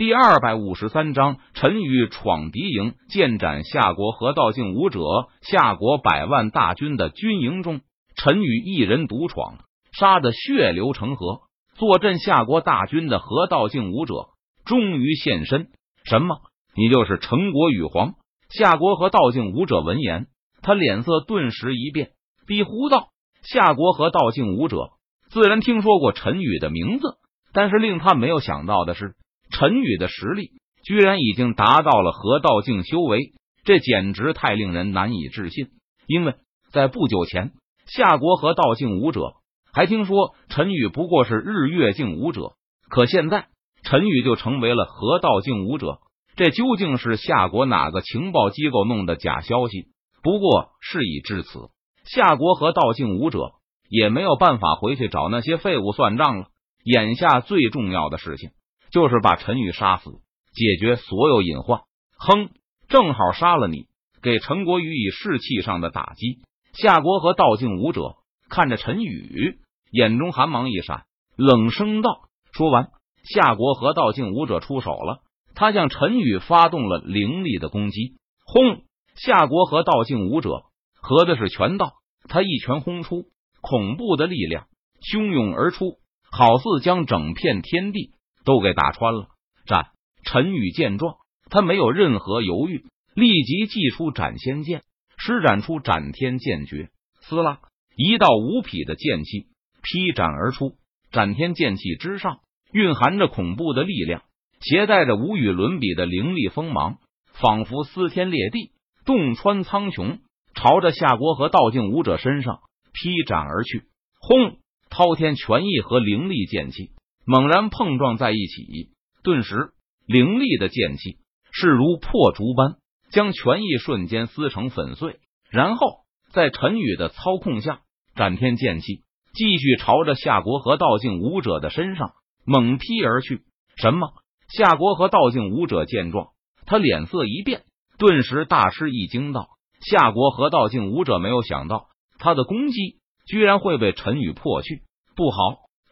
第二百五十三章，陈宇闯敌营，剑斩夏国河道境武者。夏国百万大军的军营中，陈宇一人独闯，杀得血流成河。坐镇夏国大军的河道境武者终于现身。什么？你就是陈国羽皇？夏国河道境武者闻言，他脸色顿时一变，逼呼道：“夏国河道境武者自然听说过陈宇的名字，但是令他没有想到的是。”陈宇的实力居然已经达到了河道境修为，这简直太令人难以置信。因为在不久前，夏国河道境武者还听说陈宇不过是日月境武者，可现在陈宇就成为了河道境武者，这究竟是夏国哪个情报机构弄的假消息？不过事已至此，夏国河道境武者也没有办法回去找那些废物算账了。眼下最重要的事情。就是把陈宇杀死，解决所有隐患。哼，正好杀了你，给陈国予以士气上的打击。夏国和道境武者看着陈宇，眼中寒芒一闪，冷声道：“说完，夏国和道境武者出手了，他向陈宇发动了凌厉的攻击。轰！夏国和道境武者合的是拳道，他一拳轰出，恐怖的力量汹涌而出，好似将整片天地。都给打穿了。战陈宇见状，他没有任何犹豫，立即祭出斩仙剑，施展出斩天剑诀。撕拉，一道无匹的剑气劈斩而出。斩天剑气之上蕴含着恐怖的力量，携带着无与伦比的凌厉锋芒，仿佛撕天裂地，洞穿苍穹，朝着夏国和道境武者身上劈斩而去。轰！滔天权意和凌厉剑气。猛然碰撞在一起，顿时凌厉的剑气势如破竹般将权益瞬间撕成粉碎。然后在陈宇的操控下，斩天剑气继续朝着夏国和道境武者的身上猛劈而去。什么？夏国和道境武者见状，他脸色一变，顿时大吃一惊，道：“夏国和道境武者没有想到他的攻击居然会被陈宇破去，不好！”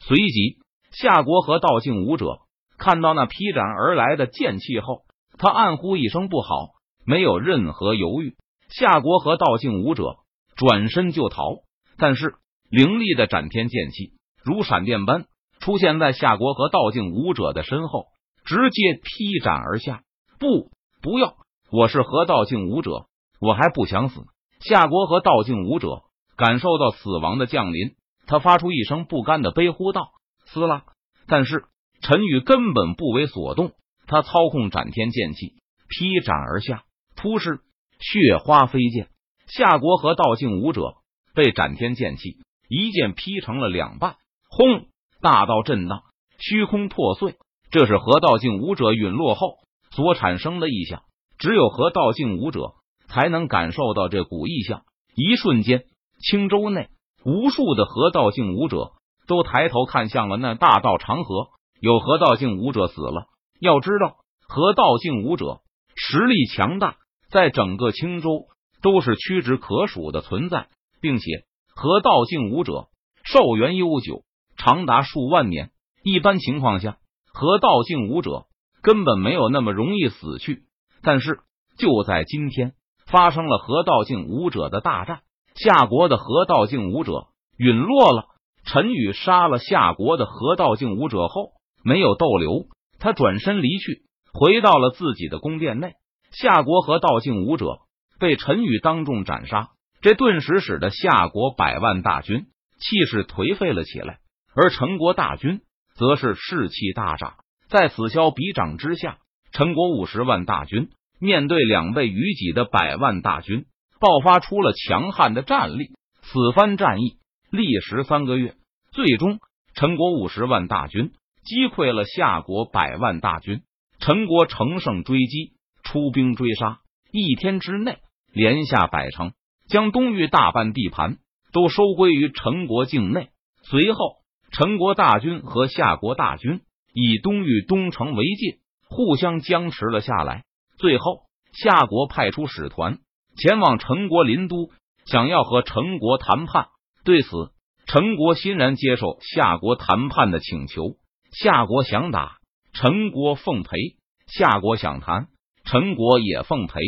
随即。夏国和道境武者看到那劈斩而来的剑气后，他暗呼一声不好，没有任何犹豫。夏国和道境武者转身就逃，但是凌厉的斩天剑气如闪电般出现在夏国和道境武者的身后，直接劈斩而下。不，不要！我是河道境武者，我还不想死。夏国和道境武者感受到死亡的降临，他发出一声不甘的悲呼道。撕拉！但是陈宇根本不为所动，他操控斩天剑气劈斩而下，突施血花飞溅。夏国和道境武者被斩天剑气一剑劈成了两半，轰！大道震荡，虚空破碎。这是河道境武者陨落后所产生的异象，只有河道境武者才能感受到这股异象。一瞬间，青州内无数的河道境武者。都抬头看向了那大道长河，有河道境武者死了。要知道，河道境武者实力强大，在整个青州都是屈指可数的存在，并且河道境武者寿元悠久，长达数万年。一般情况下，河道境武者根本没有那么容易死去。但是就在今天，发生了河道境武者的大战，夏国的河道境武者陨落了。陈宇杀了夏国的河道境武者后，没有逗留，他转身离去，回到了自己的宫殿内。夏国河道境武者被陈宇当众斩杀，这顿时使得夏国百万大军气势颓废了起来，而陈国大军则是士气大涨。在此消彼长之下，陈国五十万大军面对两倍于己的百万大军，爆发出了强悍的战力。此番战役。历时三个月，最终陈国五十万大军击溃了夏国百万大军。陈国乘胜追击，出兵追杀，一天之内连下百城，将东域大半地盘都收归于陈国境内。随后，陈国大军和夏国大军以东域东城为界，互相僵持了下来。最后，夏国派出使团前往陈国临都，想要和陈国谈判。对此，陈国欣然接受夏国谈判的请求。夏国想打，陈国奉陪。夏国想谈，陈国也奉陪。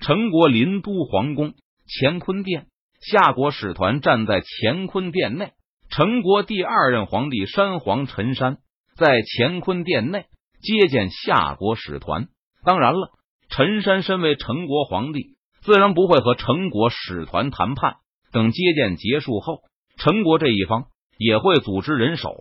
陈国临都皇宫乾坤殿，夏国使团站在乾坤殿内。陈国第二任皇帝山皇陈山在乾坤殿内接见夏国使团。当然了，陈山身为陈国皇帝，自然不会和陈国使团谈判。等接见结束后，陈国这一方也会组织人手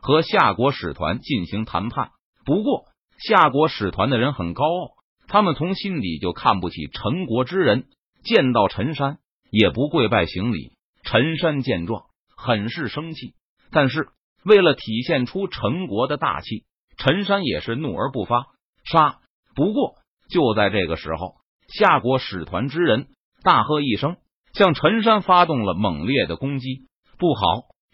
和夏国使团进行谈判。不过，夏国使团的人很高傲，他们从心底就看不起陈国之人，见到陈山也不跪拜行礼。陈山见状。很是生气，但是为了体现出陈国的大气，陈山也是怒而不发。杀！不过就在这个时候，夏国使团之人大喝一声，向陈山发动了猛烈的攻击。不好，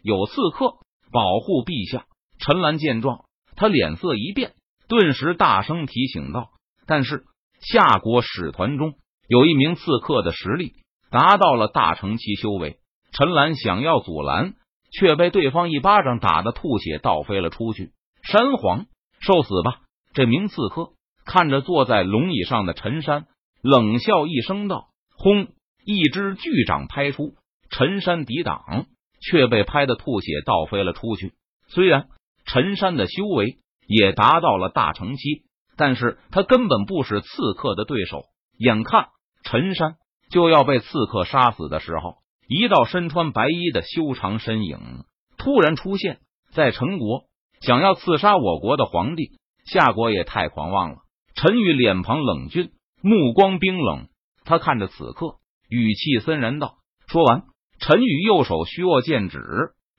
有刺客保护陛下！陈兰见状，他脸色一变，顿时大声提醒道：“但是夏国使团中有一名刺客的实力达到了大成期修为。”陈兰想要阻拦，却被对方一巴掌打得吐血倒飞了出去。山皇，受死吧！这名刺客看着坐在龙椅上的陈山，冷笑一声道：“轰！”一只巨掌拍出，陈山抵挡，却被拍的吐血倒飞了出去。虽然陈山的修为也达到了大成期，但是他根本不是刺客的对手。眼看陈山就要被刺客杀死的时候。一道身穿白衣的修长身影突然出现在陈国，想要刺杀我国的皇帝。夏国也太狂妄了。陈宇脸庞冷峻，目光冰冷，他看着此刻，语气森然道：“说完，陈宇右手虚握剑指，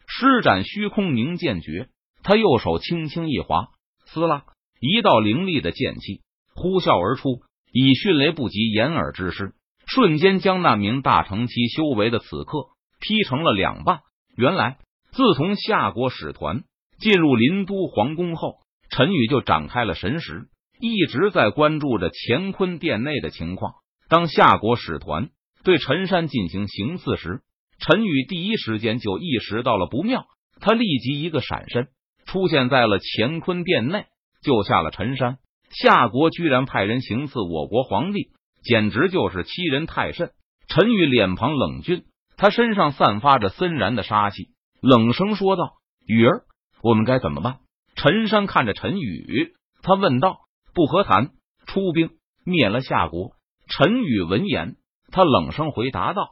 施展虚空凝剑诀。他右手轻轻一划，撕拉，一道凌厉的剑气呼啸而出，以迅雷不及掩耳之势。”瞬间将那名大成期修为的此刻劈成了两半。原来，自从夏国使团进入临都皇宫后，陈宇就展开了神识，一直在关注着乾坤殿内的情况。当夏国使团对陈山进行行刺时，陈宇第一时间就意识到了不妙，他立即一个闪身，出现在了乾坤殿内，救下了陈山。夏国居然派人行刺我国皇帝！简直就是欺人太甚！陈宇脸庞冷峻，他身上散发着森然的杀气，冷声说道：“雨儿，我们该怎么办？”陈山看着陈宇，他问道：“不和谈，出兵灭了夏国。”陈宇闻言，他冷声回答道：“